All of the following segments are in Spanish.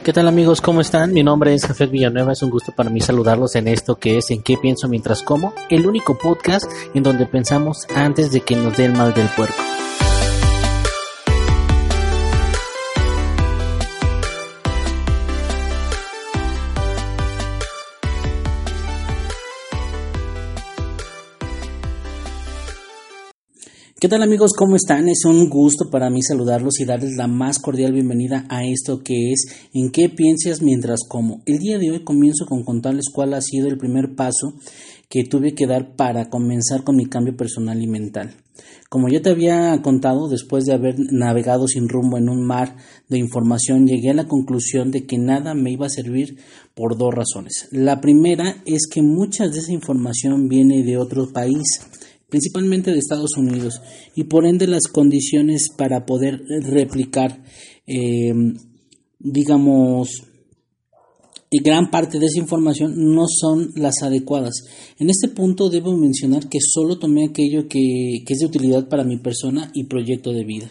¿Qué tal amigos? ¿Cómo están? Mi nombre es Jafet Villanueva. Es un gusto para mí saludarlos en esto que es En qué pienso mientras como, el único podcast en donde pensamos antes de que nos dé el mal del puerco. ¿Qué tal amigos? ¿Cómo están? Es un gusto para mí saludarlos y darles la más cordial bienvenida a esto que es En qué piensas mientras como. El día de hoy comienzo con contarles cuál ha sido el primer paso que tuve que dar para comenzar con mi cambio personal y mental. Como ya te había contado, después de haber navegado sin rumbo en un mar de información, llegué a la conclusión de que nada me iba a servir por dos razones. La primera es que mucha de esa información viene de otro país principalmente de Estados Unidos, y por ende las condiciones para poder replicar, eh, digamos, y gran parte de esa información no son las adecuadas. En este punto debo mencionar que solo tomé aquello que, que, es de utilidad para mi persona y proyecto de vida.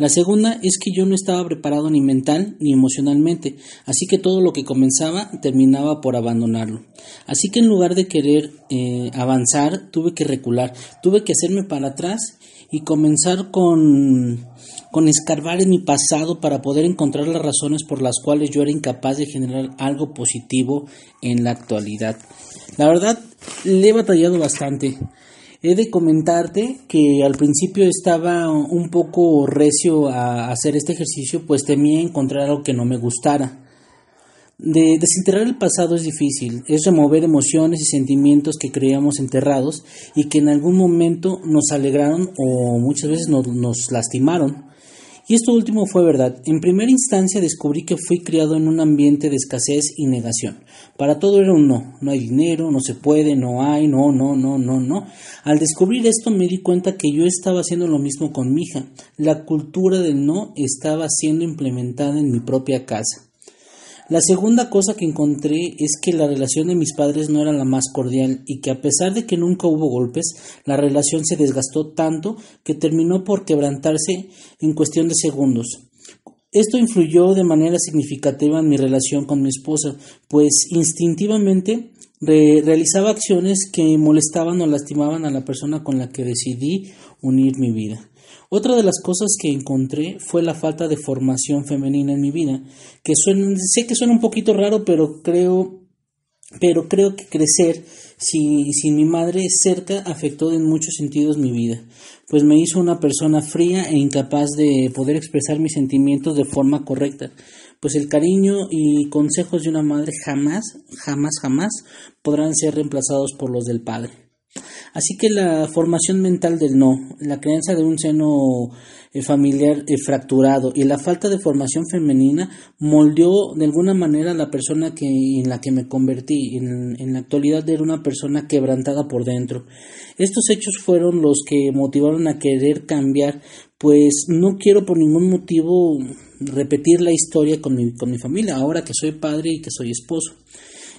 La segunda es que yo no estaba preparado ni mental ni emocionalmente, así que todo lo que comenzaba terminaba por abandonarlo. Así que en lugar de querer eh, avanzar, tuve que recular, tuve que hacerme para atrás y comenzar con, con escarbar en mi pasado para poder encontrar las razones por las cuales yo era incapaz de generar algo positivo en la actualidad. La verdad, le he batallado bastante. He de comentarte que al principio estaba un poco recio a hacer este ejercicio, pues temía encontrar algo que no me gustara. De desenterrar el pasado es difícil, es remover emociones y sentimientos que creíamos enterrados y que en algún momento nos alegraron o muchas veces nos, nos lastimaron. Y esto último fue verdad. En primera instancia descubrí que fui criado en un ambiente de escasez y negación. Para todo era un no. No hay dinero, no se puede, no hay, no, no, no, no, no. Al descubrir esto me di cuenta que yo estaba haciendo lo mismo con mi hija. La cultura del no estaba siendo implementada en mi propia casa. La segunda cosa que encontré es que la relación de mis padres no era la más cordial y que a pesar de que nunca hubo golpes, la relación se desgastó tanto que terminó por quebrantarse en cuestión de segundos. Esto influyó de manera significativa en mi relación con mi esposa, pues instintivamente realizaba acciones que molestaban o lastimaban a la persona con la que decidí unir mi vida. Otra de las cosas que encontré fue la falta de formación femenina en mi vida, que sé que suena un poquito raro, pero creo, pero creo que crecer sin, sin mi madre cerca afectó en muchos sentidos mi vida, pues me hizo una persona fría e incapaz de poder expresar mis sentimientos de forma correcta, pues el cariño y consejos de una madre jamás, jamás, jamás podrán ser reemplazados por los del padre. Así que la formación mental del no, la creencia de un seno eh, familiar eh, fracturado y la falta de formación femenina moldeó de alguna manera la persona que, en la que me convertí. En, en la actualidad era una persona quebrantada por dentro. Estos hechos fueron los que motivaron a querer cambiar, pues no quiero por ningún motivo repetir la historia con mi, con mi familia, ahora que soy padre y que soy esposo.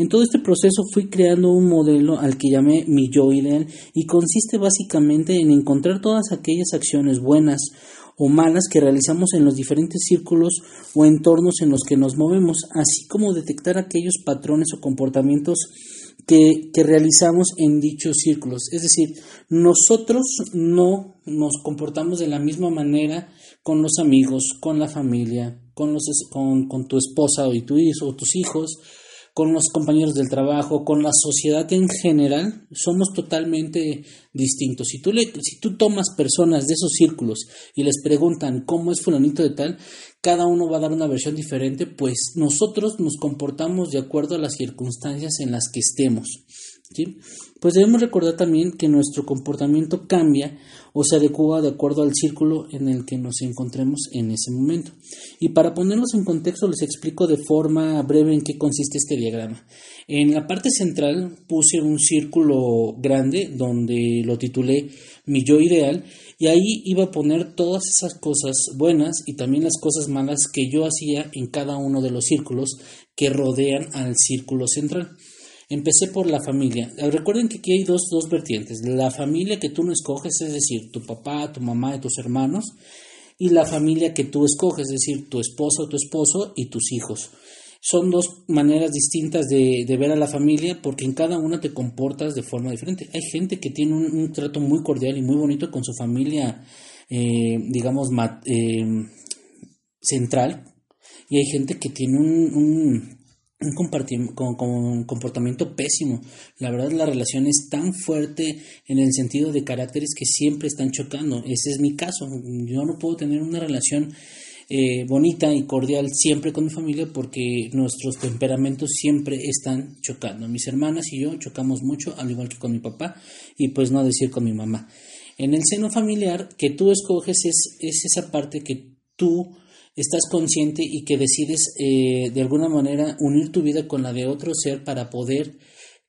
En todo este proceso fui creando un modelo al que llamé mi yo ideal y consiste básicamente en encontrar todas aquellas acciones buenas o malas que realizamos en los diferentes círculos o entornos en los que nos movemos, así como detectar aquellos patrones o comportamientos que, realizamos en dichos círculos. Es decir, nosotros no nos comportamos de la misma manera con los amigos, con la familia, con, los, con, con tu esposa y tu o tus hijos, con los compañeros del trabajo, con la sociedad en general, somos totalmente distintos. Si tú, le, si tú tomas personas de esos círculos y les preguntan cómo es fulanito de tal, cada uno va a dar una versión diferente, pues nosotros nos comportamos de acuerdo a las circunstancias en las que estemos. Pues debemos recordar también que nuestro comportamiento cambia o se adecua de acuerdo al círculo en el que nos encontremos en ese momento. Y para ponerlos en contexto les explico de forma breve en qué consiste este diagrama. En la parte central puse un círculo grande donde lo titulé mi yo ideal y ahí iba a poner todas esas cosas buenas y también las cosas malas que yo hacía en cada uno de los círculos que rodean al círculo central. Empecé por la familia. Recuerden que aquí hay dos, vertientes. La familia que tú no escoges, es decir, tu papá, tu mamá y tus hermanos. y la familia que tú escoges, es decir, tu esposo, tu esposo y tus hijos. Son dos maneras distintas de, ver a la familia porque en cada una te comportas de forma diferente. Hay gente que tiene un, trato muy cordial y muy bonito con su familia, eh, digamos, eh, central, y hay gente que tiene un un comportamiento pésimo. La verdad la relación es tan fuerte en el sentido de caracteres que siempre están chocando. Ese es mi caso. Yo no puedo tener una relación eh, bonita y cordial siempre con mi familia porque nuestros temperamentos siempre están chocando. Mis hermanas y yo chocamos mucho, al igual que con mi papá y pues no decir con mi mamá. En el seno familiar que tú escoges es, es esa parte que tú estás consciente y que decides eh, de alguna manera unir tu vida con la de otro ser para poder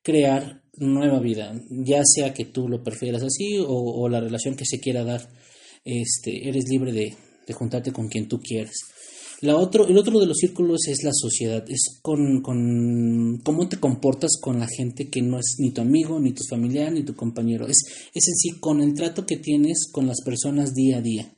crear nueva vida, ya sea que tú lo prefieras así o, la relación que se quiera dar, este, eres libre de, juntarte con quien tú quieras. La otro, el otro de los círculos es la sociedad, es con, con, cómo te comportas con la gente que no es ni tu amigo, ni tu familiar, ni tu compañero. Es, es en sí con el trato que tienes con las personas día a día.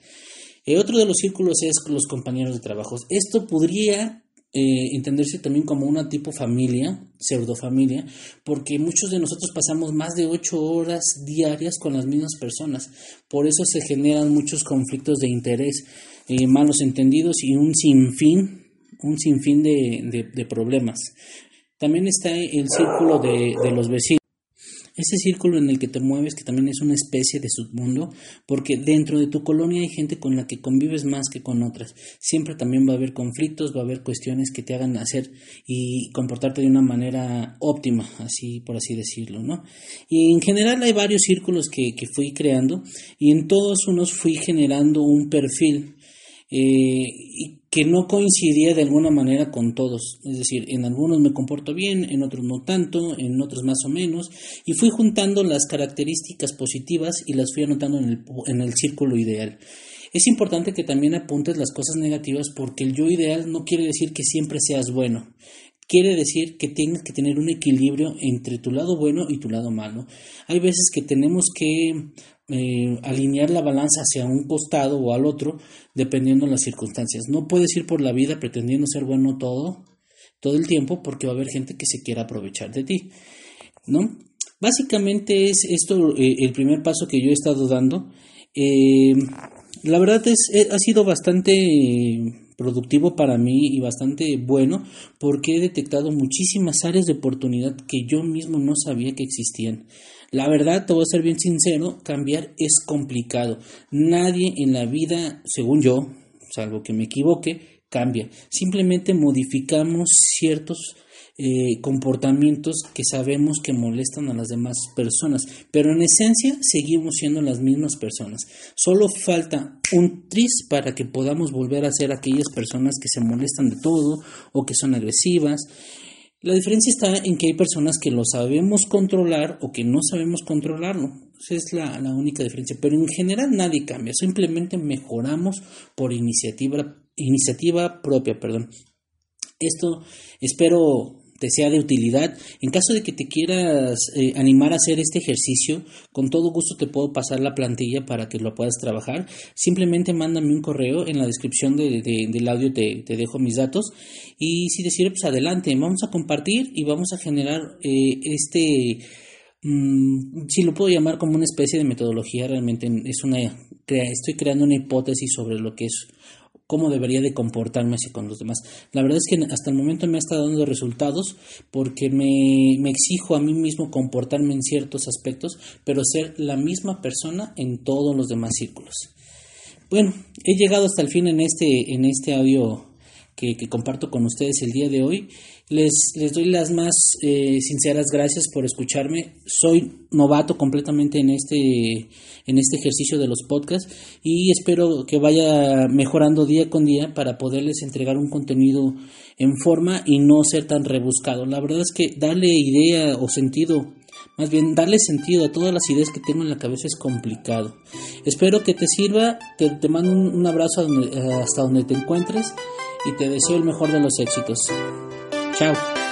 Eh, otro de los círculos es los compañeros de trabajo. Esto podría eh, entenderse también como una tipo familia, pseudofamilia, porque muchos de nosotros pasamos más de ocho horas diarias con las mismas personas. Por eso se generan muchos conflictos de interés, eh, malos entendidos y un sinfín, un sinfín de, de, problemas. También está el círculo de, de los vecinos. Ese círculo en el que te mueves, que también es una especie de submundo, porque dentro de tu colonia hay gente con la que convives más que con otras. Siempre también va a haber conflictos, va a haber cuestiones que te hagan hacer y comportarte de una manera óptima, así por así decirlo, ¿no? Y en general hay varios círculos que, que fui creando y en todos unos fui generando un perfil eh, que no coincidía de alguna manera con todos. Es decir, en algunos me comporto bien, en otros no tanto, en otros más o menos, y fui juntando las características positivas y las fui anotando en el, en el círculo ideal. Es importante que también apuntes las cosas negativas porque el yo ideal no quiere decir que siempre seas bueno. Quiere decir que tienes que tener un equilibrio entre tu lado bueno y tu lado malo. Hay veces que tenemos que eh, alinear la balanza hacia un costado o al otro dependiendo de las circunstancias. No puedes ir por la vida pretendiendo ser bueno todo, todo el tiempo porque va a haber gente que se quiera aprovechar de ti. ¿no? Básicamente es esto eh, el primer paso que yo he estado dando. Eh, la verdad es, ha sido bastante productivo para mí y bastante bueno porque he detectado muchísimas áreas de oportunidad que yo mismo no sabía que existían. La verdad, te voy a ser bien sincero, cambiar es complicado. Nadie en la vida, según yo, salvo que me equivoque, cambia. Simplemente modificamos ciertos eh, comportamientos que sabemos que molestan a las demás personas, pero en esencia seguimos siendo las mismas personas. Solo falta un tris para que podamos volver a ser aquellas personas que se molestan de todo o que son agresivas la diferencia está en que hay personas que lo sabemos controlar o que no sabemos controlarlo. Esa es la, la única diferencia. Pero en general nadie cambia, simplemente mejoramos por iniciativa, iniciativa propia. Perdón. Esto espero te sea de utilidad. En caso de que te quieras eh, animar a hacer este ejercicio, con todo gusto te puedo pasar la plantilla para que lo puedas trabajar. Simplemente mándame un correo, en la descripción del audio te, dejo mis datos y si te sirve, pues adelante, vamos a compartir y vamos a generar eh, este mm, si lo puedo llamar como una especie de metodología, realmente es una estoy creando una hipótesis sobre lo que es cómo debería de comportarme así con los demás. La verdad es que hasta el momento me ha estado dando resultados porque me, me exijo a mí mismo comportarme en ciertos aspectos, pero ser la misma persona en todos los demás círculos. Bueno, he llegado hasta el fin en este, en este audio que, comparto con ustedes el día de hoy. Les, les doy las más eh, sinceras gracias por escucharme. Soy novato completamente en este, en este ejercicio de los podcasts y espero que vaya mejorando día con día para poderles entregar un contenido en forma y no ser tan rebuscado. La verdad es que darle idea o sentido más bien, darle sentido a todas las ideas que tengo en la cabeza es complicado. Espero que te sirva. Te, te mando un, abrazo hasta donde te encuentres y te deseo el mejor de los éxitos. Chao.